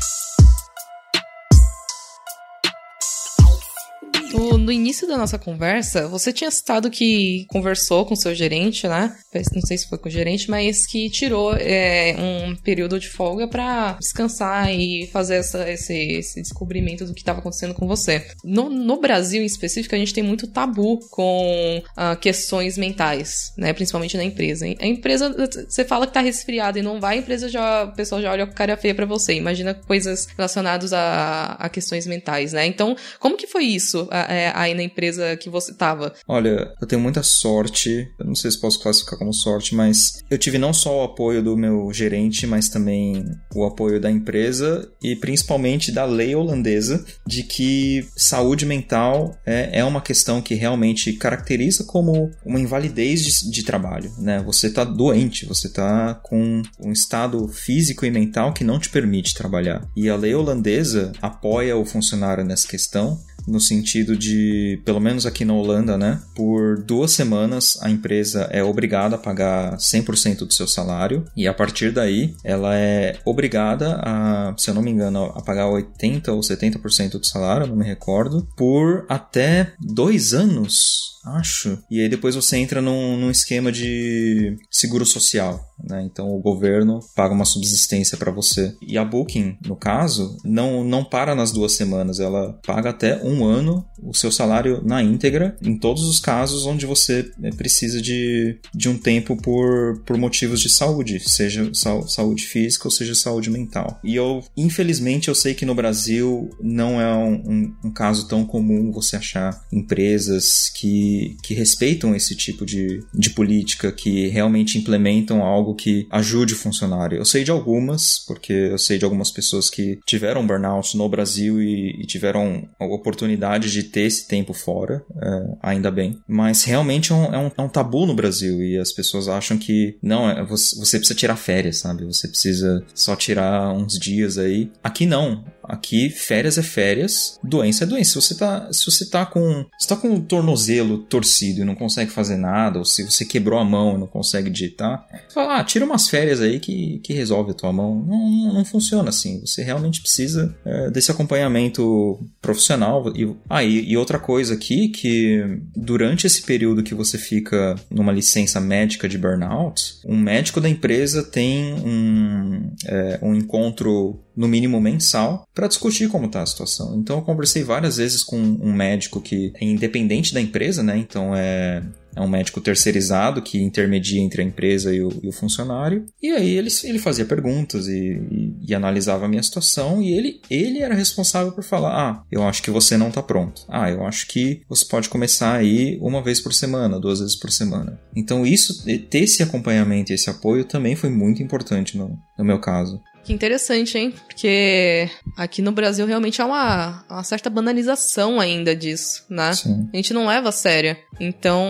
No, início da nossa conversa, você tinha citado que conversou com seu gerente, né? Não sei se foi com o gerente, mas que tirou é, um período de folga para descansar e fazer essa, esse, esse, descobrimento do que estava acontecendo com você. No, no, Brasil, em específico, a gente tem muito tabu com uh, questões mentais, né? Principalmente na empresa. A empresa, você fala que tá resfriada e não vai, a empresa já, o pessoal já olha com cara feia para você. Imagina coisas relacionadas a, a questões mentais, né? Então, como que foi isso? Aí na empresa que você tava? Olha, eu tenho muita sorte, eu não sei se posso classificar como sorte, mas eu tive não só o apoio do meu gerente, mas também o apoio da empresa e principalmente da lei holandesa de que saúde mental é, é uma questão que realmente caracteriza como uma invalidez de, de trabalho, né? Você tá doente, você tá com um estado físico e mental que não te permite trabalhar. E a lei holandesa apoia o funcionário nessa questão no sentido de, pelo menos aqui na Holanda, né, por duas semanas a empresa é obrigada a pagar 100% do seu salário e a partir daí ela é obrigada a, se eu não me engano, a pagar 80% ou 70% do salário, não me recordo, por até dois anos Acho. E aí depois você entra num, num esquema de seguro social. Né? Então o governo paga uma subsistência para você. E a Booking, no caso, não, não para nas duas semanas, ela paga até um ano o seu salário na íntegra, em todos os casos onde você né, precisa de, de um tempo por, por motivos de saúde, seja saúde física ou seja saúde mental. E eu, infelizmente, eu sei que no Brasil não é um, um, um caso tão comum você achar empresas que, que respeitam esse tipo de, de política, que realmente implementam algo que ajude o funcionário. Eu sei de algumas, porque eu sei de algumas pessoas que tiveram burnout no Brasil e, e tiveram a oportunidade de ter esse tempo fora, é, ainda bem. Mas realmente é um, é, um, é um, tabu no Brasil e as pessoas acham que não, é, você precisa tirar férias, sabe? Você precisa só tirar uns dias aí. Aqui não. Aqui férias é férias, doença é doença. Se você tá, se você tá com, se tá com o tornozelo torcido e não consegue fazer nada, ou se você quebrou a mão e não consegue digitar, fala, ah, tira umas férias aí que, que resolve a tua mão. Não, não, não funciona assim. Você realmente precisa é, desse acompanhamento profissional. E, ah, e, e outra coisa aqui, que durante esse período que você fica numa licença médica de burnout, um médico da empresa tem um, é, um encontro no mínimo mensal, para discutir como está a situação. Então eu conversei várias vezes com um médico que é independente da empresa, né? Então é é um médico terceirizado que intermedia entre a empresa e o, e o funcionário. E aí ele, ele fazia perguntas e, e, e, analisava a minha situação e ele, ele era responsável por falar: Ah, eu acho que você não está pronto. Ah, eu acho que você pode começar aí uma vez por semana, duas vezes por semana. Então, isso, ter esse acompanhamento e esse apoio também foi muito importante no, no meu caso. Que interessante, hein? Porque aqui no Brasil realmente há uma, uma certa banalização ainda disso, né? Sim. A gente não leva a sério. Então,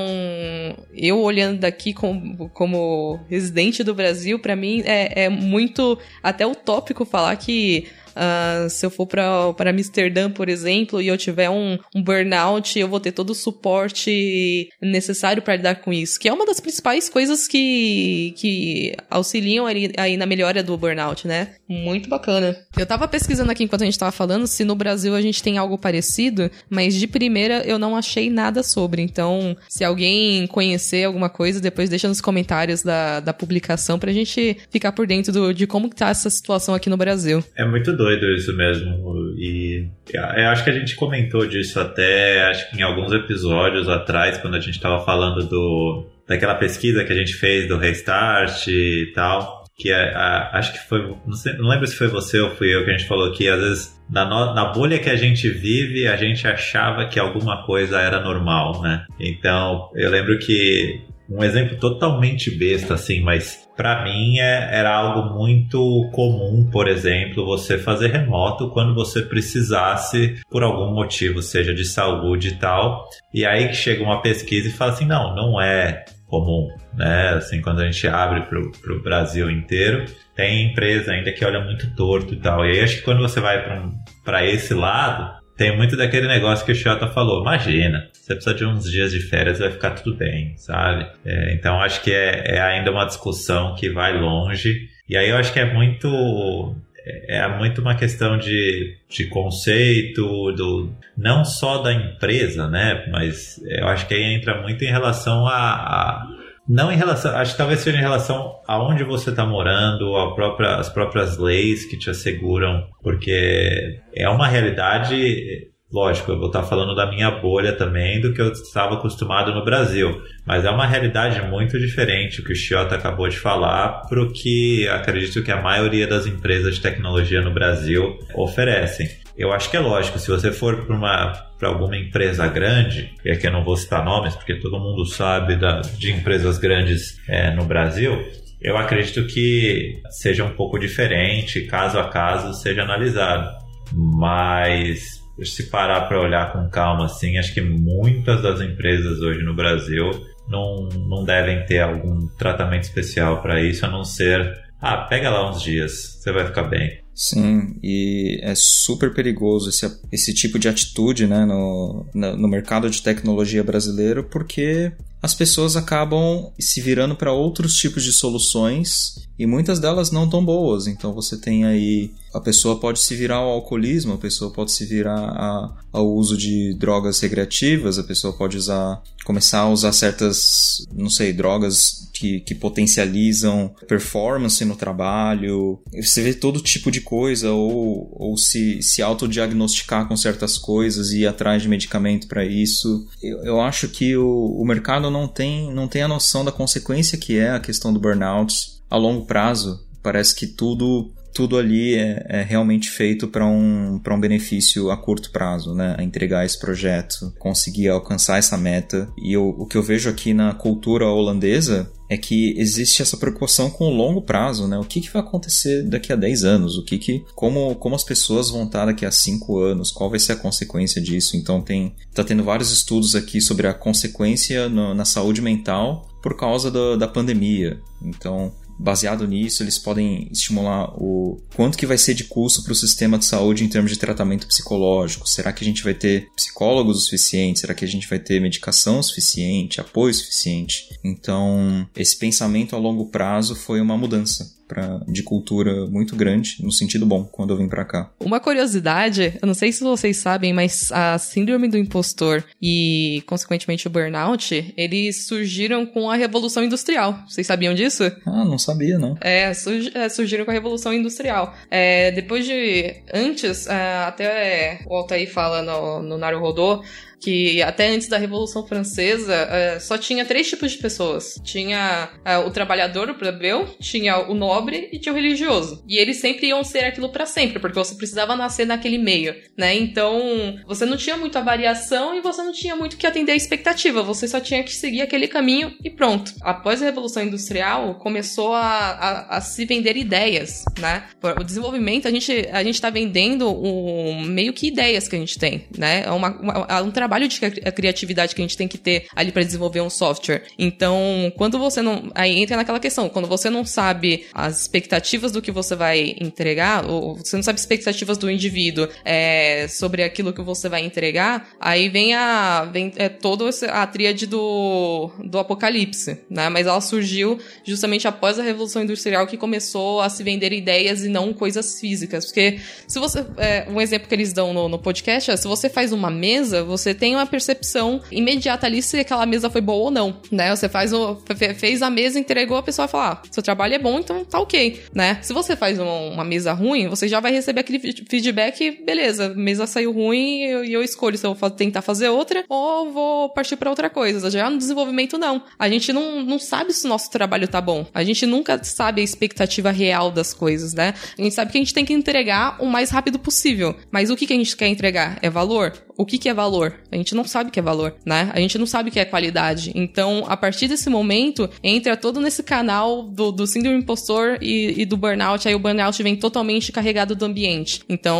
eu olhando daqui como, como residente do Brasil, para mim é, é muito até utópico falar que Uh, se eu for para Amsterdã, por exemplo, e eu tiver um, um, burnout, eu vou ter todo o suporte necessário para lidar com isso. Que é uma das principais coisas que, que auxiliam aí, aí na melhora do burnout, né? Muito bacana. Eu tava pesquisando aqui enquanto a gente tava falando se no Brasil a gente tem algo parecido, mas de primeira eu não achei nada sobre. Então, se alguém conhecer alguma coisa, depois deixa nos comentários da, da publicação pra gente ficar por dentro do, de como que tá essa situação aqui no Brasil. É muito doido isso mesmo. E eu acho que a gente comentou disso até acho que em alguns episódios atrás, quando a gente estava falando do, daquela pesquisa que a gente fez do Restart e tal. Que é, a, acho que foi. Não, sei, não, lembro se foi você ou fui eu que a gente falou que às vezes na, no, na bolha que a gente vive, a gente achava que alguma coisa era normal, né? Então eu lembro que um exemplo totalmente besta, assim, mas para mim é, era algo muito comum, por exemplo, você fazer remoto quando você precisasse por algum motivo, seja de saúde e tal. E aí chega uma pesquisa e fala assim, não, não é comum, né? Assim, quando a gente abre pro, pro Brasil inteiro, tem empresa ainda que olha muito torto e tal. E aí acho que quando você vai para um, esse lado, tem muito daquele negócio que o Xota falou. Imagina, você precisa de uns dias de férias vai ficar tudo bem, sabe? É, então acho que é, é, ainda uma discussão que vai longe. E aí eu acho que é muito. É, é muito uma questão de, de conceito, do, não só da empresa, né? Mas eu acho que aí entra muito em relação a, a não em relação, acho que talvez seja em relação aonde você está morando, a própria, as próprias leis que te asseguram, porque é uma realidade. Lógico, eu vou estar falando da minha bolha também, do que eu estava acostumado no Brasil. Mas é uma realidade muito diferente o que o Chiota acabou de falar para o que acredito que a maioria das empresas de tecnologia no Brasil oferecem. Eu acho que é lógico, se você for para alguma empresa grande, e aqui eu não vou citar nomes porque todo mundo sabe da, de empresas grandes é, no Brasil, eu acredito que seja um pouco diferente, caso a caso seja analisado. Mas se parar para olhar com calma assim, acho que muitas das empresas hoje no Brasil não, não devem ter algum tratamento especial para isso, a não ser, ah, pega lá uns dias, você vai ficar bem. Sim, e é super perigoso esse, esse tipo de atitude né, no, no mercado de tecnologia brasileiro, porque as pessoas acabam se virando para outros tipos de soluções e muitas delas não tão boas. Então você tem aí a pessoa pode se virar ao alcoolismo, a pessoa pode se virar a, ao uso de drogas recreativas, a pessoa pode usar começar a usar certas, não sei, drogas que, que potencializam performance no trabalho. Você vê todo tipo de coisa ou, ou se, se autodiagnosticar com certas coisas e ir atrás de medicamento para isso. Eu, eu acho que o, o mercado não tem, não tem a noção da consequência que é a questão do burnout a longo prazo. Parece que tudo tudo ali é, é realmente feito para um, um benefício a curto prazo, né? A entregar esse projeto, conseguir alcançar essa meta. E eu, o que eu vejo aqui na cultura holandesa é que existe essa preocupação com o longo prazo, né? O que, que vai acontecer daqui a 10 anos? O que que, como, como as pessoas vão estar daqui a 5 anos? Qual vai ser a consequência disso? Então tem, tá tendo vários estudos aqui sobre a consequência no, na saúde mental por causa do, da pandemia. Então baseado nisso, eles podem estimular o quanto que vai ser de custo para o sistema de saúde em termos de tratamento psicológico. Será que a gente vai ter psicólogos o suficiente? Será que a gente vai ter medicação suficiente, apoio suficiente? Então, esse pensamento a longo prazo foi uma mudança pra, de cultura muito grande, no sentido bom, quando eu vim para cá. Uma curiosidade, eu não sei se vocês sabem, mas a síndrome do impostor e, consequentemente, o burnout, eles surgiram com a Revolução Industrial. Vocês sabiam disso? Ah, não sabia, não. É, é surgiram com a Revolução Industrial. É, depois de... Antes, é, até o Altair fala no, no Og que até antes da Revolução Francesa uh, só tinha três tipos de pessoas. Tinha uh, o trabalhador, o plebeu, tinha o nobre e tinha o religioso. E eles sempre iam ser aquilo para sempre, porque você precisava nascer naquele meio, né? Então, você não tinha muita variação e você não tinha muito que atender a expectativa, você só tinha que seguir aquele caminho e pronto. Após a Revolução Industrial, começou a, a, a se vender ideias, né? O desenvolvimento, a gente, a gente tá vendendo um, meio que ideias que a gente tem, né? É uma, uma, é um trabalho trabalho de criatividade que a gente tem que ter ali para desenvolver um software. Então, quando você não. Aí entra naquela questão, quando você não sabe as expectativas do que você vai entregar, ou você não sabe expectativas do indivíduo é, sobre aquilo que você vai entregar, aí vem a. vem é, toda a tríade do, do apocalipse, né? Mas ela surgiu justamente após a Revolução Industrial que começou a se vender ideias e não coisas físicas. Porque se você. É, um exemplo que eles dão no, no podcast é se você faz uma mesa, você tem uma percepção imediata ali se aquela mesa foi boa ou não, né? Você faz o, fez a mesa, entregou, a pessoa vai falar, ah, seu trabalho é bom, então tá ok, né? Se você faz uma, uma mesa ruim, você já vai receber aquele feedback, beleza, mesa saiu ruim e eu, eu, escolho se eu vou tentar fazer outra ou vou partir para outra coisa. Já no desenvolvimento, não. A gente não, não sabe se o nosso trabalho tá bom. A gente nunca sabe a expectativa real das coisas, né? A gente sabe que a gente tem que entregar o mais rápido possível. Mas o que, que a gente quer entregar? É valor? O que, que é valor? A gente não sabe o que é valor, né? A gente não sabe o que é qualidade. Então, a partir desse momento, entra todo nesse canal do, do síndrome impostor e, e do burnout. Aí o burnout vem totalmente carregado do ambiente. Então,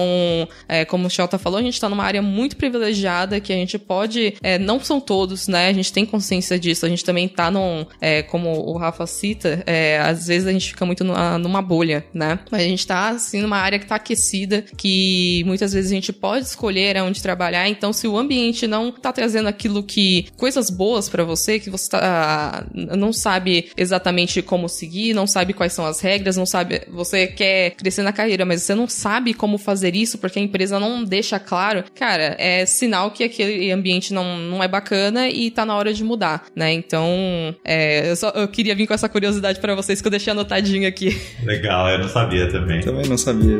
é, como o Shelta falou, a gente tá numa área muito privilegiada que a gente pode. É, não são todos, né? A gente tem consciência disso. A gente também tá num. É, como o Rafa cita, é, às vezes a gente fica muito numa, numa bolha, né? Mas a gente tá, assim, numa área que tá aquecida, que muitas vezes a gente pode escolher onde trabalhar. Então, se o ambiente não tá trazendo aquilo que. coisas boas para você, que você tá, não sabe exatamente como seguir, não sabe quais são as regras, não sabe. Você quer crescer na carreira, mas você não sabe como fazer isso porque a empresa não deixa claro. Cara, é sinal que aquele ambiente não, não é bacana e tá na hora de mudar, né? Então, é, eu, só, eu queria vir com essa curiosidade para vocês que eu deixei anotadinho aqui. Legal, eu não sabia também. Também não sabia.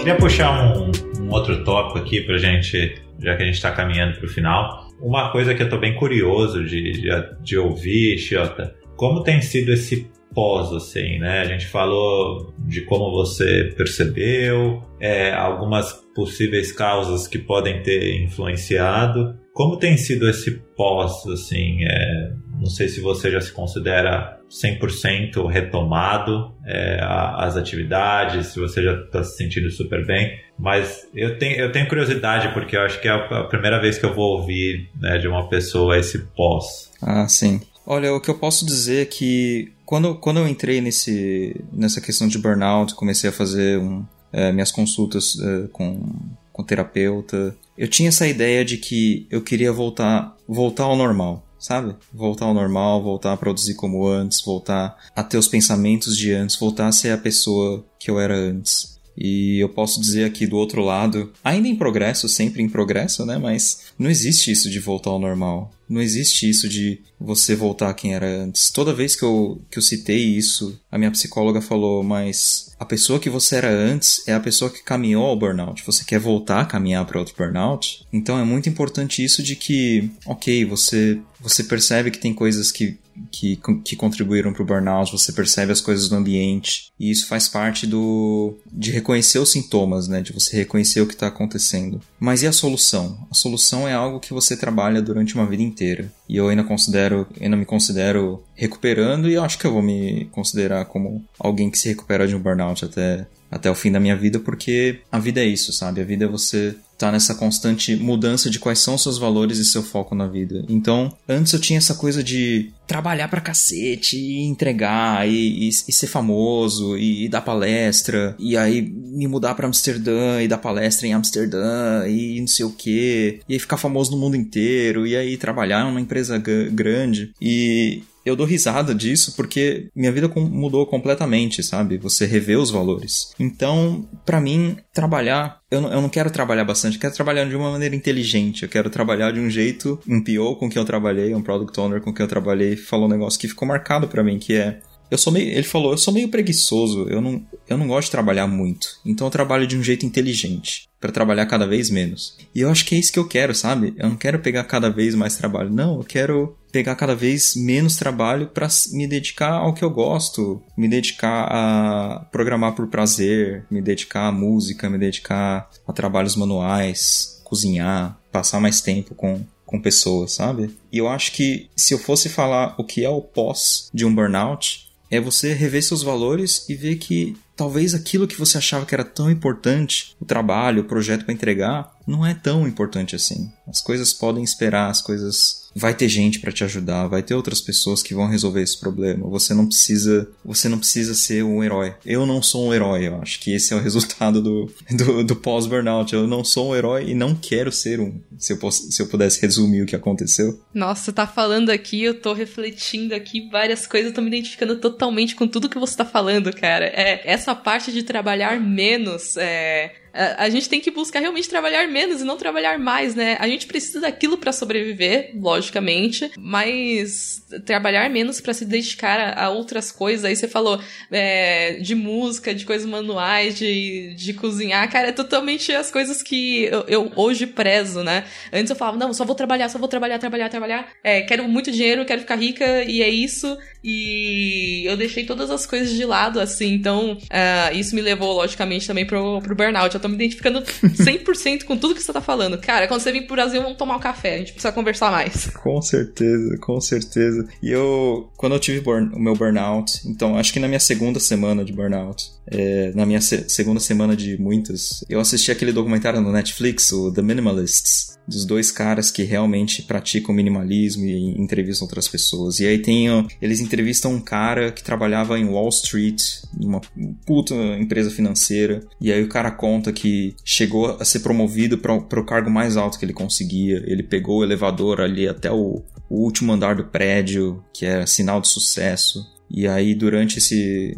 Queria puxar um, um outro tópico aqui pra gente, já que a gente está caminhando para o final. Uma coisa que eu estou bem curioso de, de, de ouvir, Chiota, como tem sido esse pós, assim, né? A gente falou de como você percebeu, é, algumas possíveis causas que podem ter influenciado. Como tem sido esse pós, assim? É, não sei se você já se considera 100% retomado é, as atividades, se você já está se sentindo super bem. Mas eu tenho, eu tenho curiosidade, porque eu acho que é a primeira vez que eu vou ouvir né, de uma pessoa esse pós. Ah, sim. Olha, o que eu posso dizer é que quando, quando eu entrei nesse, nessa questão de burnout, comecei a fazer um, é, minhas consultas é, com, com terapeuta, eu tinha essa ideia de que eu queria voltar, voltar ao normal sabe? Voltar ao normal, voltar a produzir como antes, voltar a ter os pensamentos de antes, voltar a ser a pessoa que eu era antes. E eu posso dizer aqui do outro lado, ainda em progresso, sempre em progresso, né? Mas não existe isso de voltar ao normal. Não existe isso de você voltar quem era antes. Toda vez que eu, que eu citei isso, a minha psicóloga falou, mas a pessoa que você era antes é a pessoa que caminhou ao burnout. Você quer voltar a caminhar para outro burnout? Então é muito importante isso de que, ok, você, você percebe que tem coisas que que, que contribuíram para o burnout, você percebe as coisas do ambiente, e isso faz parte do de reconhecer os sintomas, né, de você reconhecer o que está acontecendo. Mas e a solução? A solução é algo que você trabalha durante uma vida inteira. E eu ainda considero, ainda me considero recuperando e acho que eu vou me considerar como alguém que se recupera de um burnout até até o fim da minha vida, porque a vida é isso, sabe? A vida é você tá nessa constante mudança de quais são seus valores e seu foco na vida. Então, antes eu tinha essa coisa de trabalhar pra cacete e entregar e, e, e ser famoso e, e, dar palestra e aí me mudar para Amsterdã e dar palestra em Amsterdã e não sei o que e aí ficar famoso no mundo inteiro e aí trabalhar numa empresa grande e eu dou risada disso porque minha vida mudou completamente, sabe? Você revê os valores. Então, para mim, trabalhar, eu não, eu não quero trabalhar bastante, eu quero trabalhar de uma maneira inteligente. Eu quero trabalhar de um jeito. Um PO com quem eu trabalhei, um Product Owner com quem eu trabalhei, falou um negócio que ficou marcado para mim, que é eu sou meio, ele falou, eu sou meio preguiçoso, eu não, eu não gosto de trabalhar muito. Então eu trabalho de um jeito inteligente, para trabalhar cada vez menos. E eu acho que é isso que eu quero, sabe? Eu não quero pegar cada vez mais trabalho, não, eu quero pegar cada vez menos trabalho para me dedicar ao que eu gosto, me dedicar a programar por prazer, me dedicar à música, me dedicar a trabalhos manuais, cozinhar, passar mais tempo com com pessoas, sabe? E eu acho que se eu fosse falar o que é o pós de um burnout, é você rever seus valores e ver que talvez aquilo que você achava que era tão importante, o trabalho, o projeto para entregar, não é tão importante assim. As coisas podem esperar, as coisas vai ter gente para te ajudar, vai ter outras pessoas que vão resolver esse problema. Você não precisa, você não precisa ser um herói. Eu não sou um herói, eu acho que esse é o resultado do, do, do pós-burnout. Eu não sou um herói e não quero ser um. Se eu, se eu pudesse resumir o que aconteceu. Nossa, tá falando aqui, eu tô refletindo aqui várias coisas, eu tô me identificando totalmente com tudo que você tá falando, cara. É, essa parte de trabalhar menos, é, a gente tem que buscar realmente trabalhar menos e não trabalhar mais, né? A gente precisa daquilo para sobreviver, logicamente, mas trabalhar menos para se dedicar a, a, outras coisas. Aí você falou é, de música, de coisas manuais, de, de cozinhar. Cara, é totalmente as coisas que eu, eu, hoje prezo, né? Antes eu falava, não, só vou trabalhar, só vou trabalhar, trabalhar, trabalhar. É, quero muito dinheiro, quero ficar rica e é isso. E eu deixei todas as coisas de lado, assim. Então, uh, isso me levou, logicamente, também pro, pro burnout eu tô me identificando 100% com tudo que você tá falando. Cara, quando você vir pro Brasil, vamos tomar um café. A gente precisa conversar mais. Com certeza, com certeza. E eu, quando eu tive burn, o meu burnout, então acho que na minha segunda semana de burnout, é, na minha se segunda semana de muitas, eu assisti aquele documentário no Netflix, o The Minimalists, dos dois caras que realmente praticam minimalismo e entrevistam outras pessoas. E aí tem, eles entrevistam um cara que trabalhava em Wall Street, numa puta empresa financeira, e aí o cara conta que chegou a ser promovido para o cargo mais alto que ele conseguia. Ele pegou o elevador ali até o, o último andar do prédio, que era sinal de sucesso. E aí, durante esse.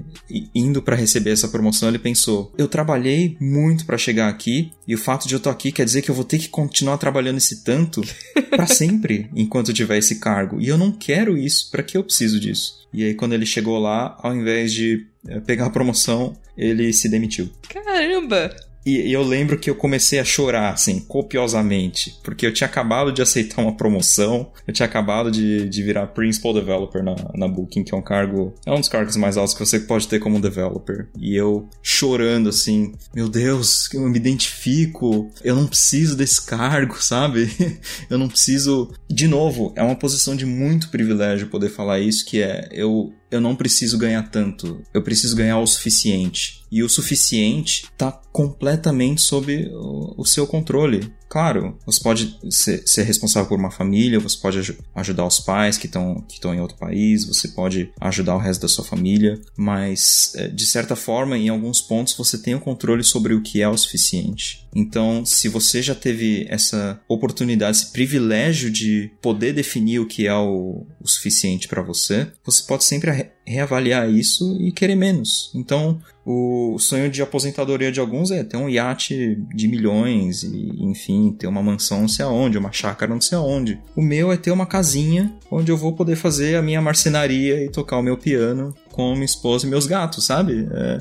indo para receber essa promoção, ele pensou: eu trabalhei muito para chegar aqui, e o fato de eu estar aqui quer dizer que eu vou ter que continuar trabalhando esse tanto para sempre enquanto tiver esse cargo. E eu não quero isso, para que eu preciso disso? E aí, quando ele chegou lá, ao invés de eh, pegar a promoção, ele se demitiu. Caramba! E, eu lembro que eu comecei a chorar, assim, copiosamente, porque eu tinha acabado de aceitar uma promoção, eu tinha acabado de, de virar Principal Developer na, na Booking, que é um cargo, é um dos cargos mais altos que você pode ter como developer. E eu chorando, assim, meu Deus, eu me identifico, eu não preciso desse cargo, sabe? eu não preciso. De novo, é uma posição de muito privilégio poder falar isso, que é eu eu não preciso ganhar tanto, eu preciso ganhar o suficiente. E o suficiente está completamente sob o, seu controle. Claro, você pode ser, ser, responsável por uma família, você pode aj ajudar os pais que estão que em outro país, você pode ajudar o resto da sua família, mas é, de certa forma, em alguns pontos, você tem o controle sobre o que é o suficiente. Então, se você já teve essa oportunidade, esse privilégio de poder definir o que é o, o suficiente para você, você pode sempre re reavaliar isso e querer menos. Então, o sonho de aposentadoria de alguns é ter um iate de milhões e, enfim, ter uma mansão não sei aonde, uma chácara não sei aonde. O meu é ter uma casinha onde eu vou poder fazer a minha marcenaria e tocar o meu piano com minha esposa e meus gatos, sabe? É,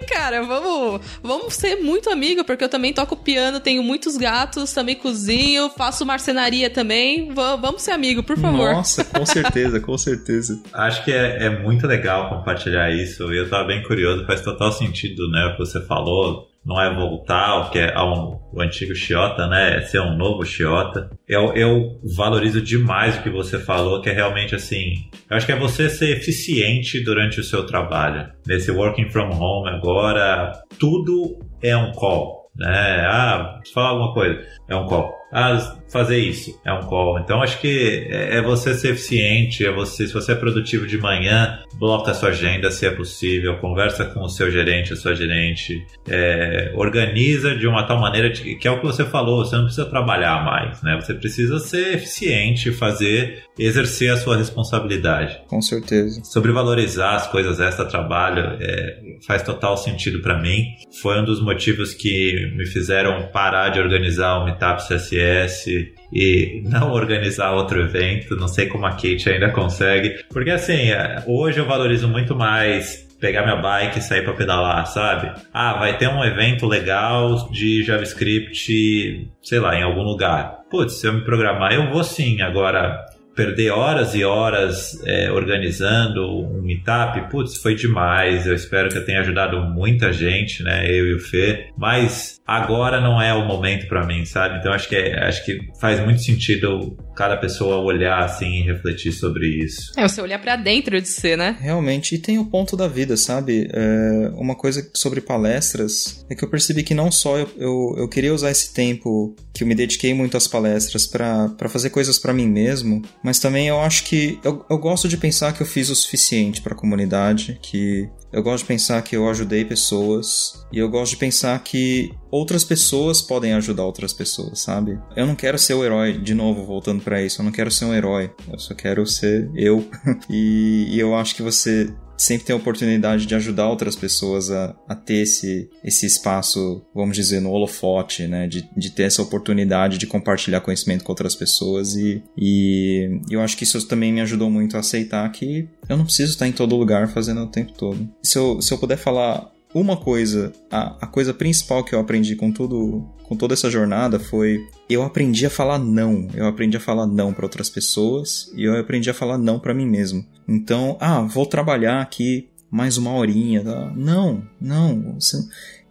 cara, vamos, vamos ser muito amigo, porque eu também toco piano, tenho muitos gatos, também cozinho, faço marcenaria também. V vamos ser amigo, por favor. Nossa, com certeza, com certeza. Acho que é, é muito legal compartilhar isso. E eu tava bem curioso, faz total sentido, né, o que você falou não é voltar ao que é ao, o antigo Chiota, né? É ser um novo Chiota. Eu, eu valorizo demais o que você falou, que é realmente assim. Eu acho que é você ser eficiente durante o seu trabalho. Nesse working from home agora, tudo é um call. né? Ah, falar alguma coisa, é um call. Ah, fazer isso é um call. Então acho que é, é você ser eficiente, é você, se você é produtivo de manhã, bloca a sua agenda se é possível, conversa com o seu gerente, a sua gerente, é, organiza de uma tal maneira de, que é o que você falou, você não precisa trabalhar mais, né? Você precisa ser eficiente, fazer, exercer a sua responsabilidade. Com certeza. Sobre valorizar as coisas extra trabalho, é, faz total sentido para mim. Foi um dos motivos que me fizeram parar de organizar o Meetup CSS e não organizar outro evento. Não sei como a Kate ainda consegue. Porque assim, é, hoje eu valorizo muito mais pegar minha bike e sair para pedalar, sabe? Ah, vai ter um evento legal de JavaScript, sei lá, em algum lugar. Putz, se eu me programar, eu vou sim. Agora, perder horas e horas é, organizando um meetup, putz, foi demais. Eu espero que eu tenha ajudado muita gente, né? Eu e o Fê. Mas agora não é o momento para mim, sabe? Então acho que é, acho que faz muito sentido cada pessoa olhar assim e refletir sobre isso. É, você olhar para dentro de si, né? Realmente, e tem o ponto da vida, sabe? É, uma coisa sobre palestras é que eu percebi que não só eu, eu, eu queria usar esse tempo que eu me dediquei muito às palestras para fazer coisas para mim mesmo, mas também eu acho que eu, eu gosto de pensar que eu fiz o suficiente para a comunidade, que eu gosto de pensar que eu ajudei pessoas e eu gosto de pensar que outras pessoas podem ajudar outras pessoas, sabe? Eu não quero ser o herói, de novo, voltando para isso, eu não quero ser um herói, eu só quero ser eu. e, e eu acho que você sempre tem a oportunidade de ajudar outras pessoas a, a ter esse, esse espaço, vamos dizer, no holofote, né? De, de ter essa oportunidade de compartilhar conhecimento com outras pessoas e, e eu acho que isso também me ajudou muito a aceitar que eu não preciso estar em todo lugar fazendo o tempo todo. Se eu, se eu puder falar uma coisa, a, a coisa principal que eu aprendi com tudo, com toda essa jornada foi eu aprendi a falar não. Eu aprendi a falar não para outras pessoas e eu aprendi a falar não para mim mesmo. Então, ah, vou trabalhar aqui mais uma horinha. Tá? Não, não. Você,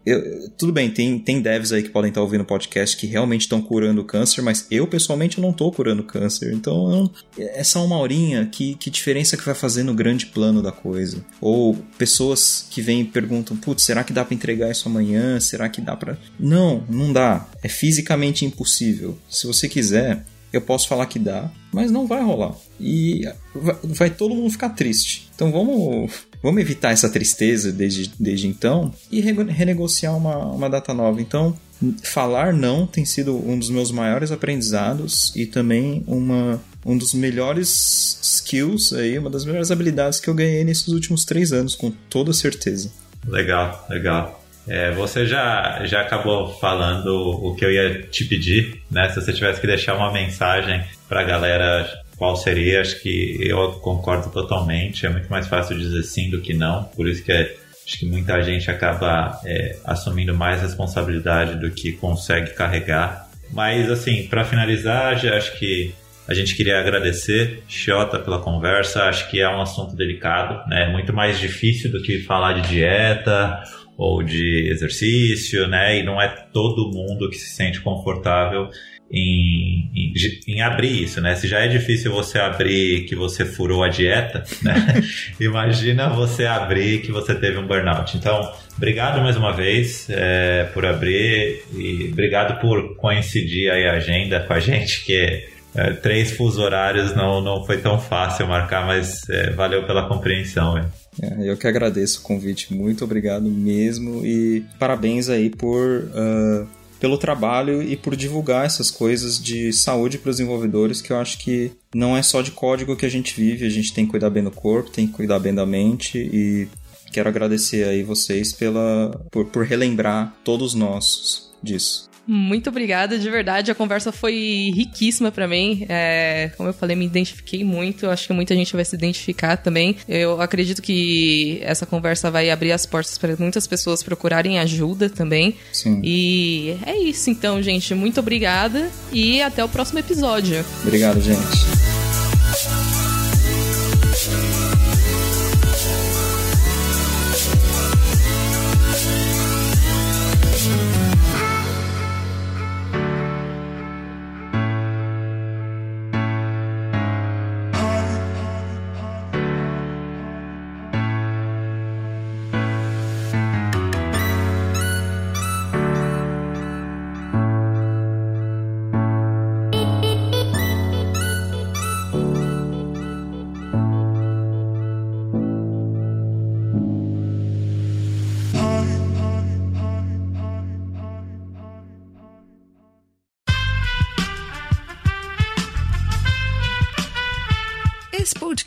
eu, tudo bem, tem, tem devs aí que podem estar ouvindo o podcast que realmente estão curando câncer, mas eu pessoalmente não estou curando câncer. Então não, é só uma horinha. Que, que diferença que vai fazer no grande plano da coisa? Ou pessoas que vêm e perguntam: putz, será que dá para entregar isso amanhã? Será que dá para. Não, não dá. É fisicamente impossível. Se você quiser, eu posso falar que dá, mas não vai rolar. E vai, vai todo mundo ficar triste. Então vamos Vamos evitar essa tristeza desde, desde então e renegociar uma, uma data nova. Então, falar não tem sido um dos meus maiores aprendizados e também uma, um dos melhores skills aí, uma das melhores habilidades que eu ganhei nesses últimos três anos, com toda certeza. Legal, legal. É, você já, já acabou falando o que eu ia te pedir, né? Se você tivesse que deixar uma mensagem para a galera qual seria, acho que eu concordo totalmente. É muito mais fácil dizer sim do que não. Por isso que é, acho que muita gente acaba é, assumindo mais responsabilidade do que consegue carregar. Mas, assim, para finalizar, acho que a gente queria agradecer, Xota, pela conversa. Acho que é um assunto delicado, né? Muito mais difícil do que falar de dieta ou de exercício, né? E não é todo mundo que se sente confortável em, em, em, abrir isso, né? Se já é difícil você abrir que você furou a dieta, né? Imagina você abrir que você teve um burnout. Então, obrigado mais uma vez é, por abrir e obrigado por coincidir aí a agenda com a gente, que é, três fusos horários não, não foi tão fácil marcar, mas é, valeu pela compreensão. É, eu que agradeço o convite, muito obrigado mesmo e parabéns aí por... Uh pelo trabalho e por divulgar essas coisas de saúde para os desenvolvedores, que eu acho que não é só de código que a gente vive, a gente tem que cuidar bem do corpo, tem que cuidar bem da mente e quero agradecer aí vocês pela por, por relembrar todos nós disso. Muito obrigada, de verdade. A conversa foi riquíssima para mim. É, como eu falei, me identifiquei muito. Acho que muita gente vai se identificar também. Eu acredito que essa conversa vai abrir as portas para muitas pessoas procurarem ajuda também. Sim. E é isso, então, gente. Muito obrigada e até o próximo episódio. Obrigado, gente.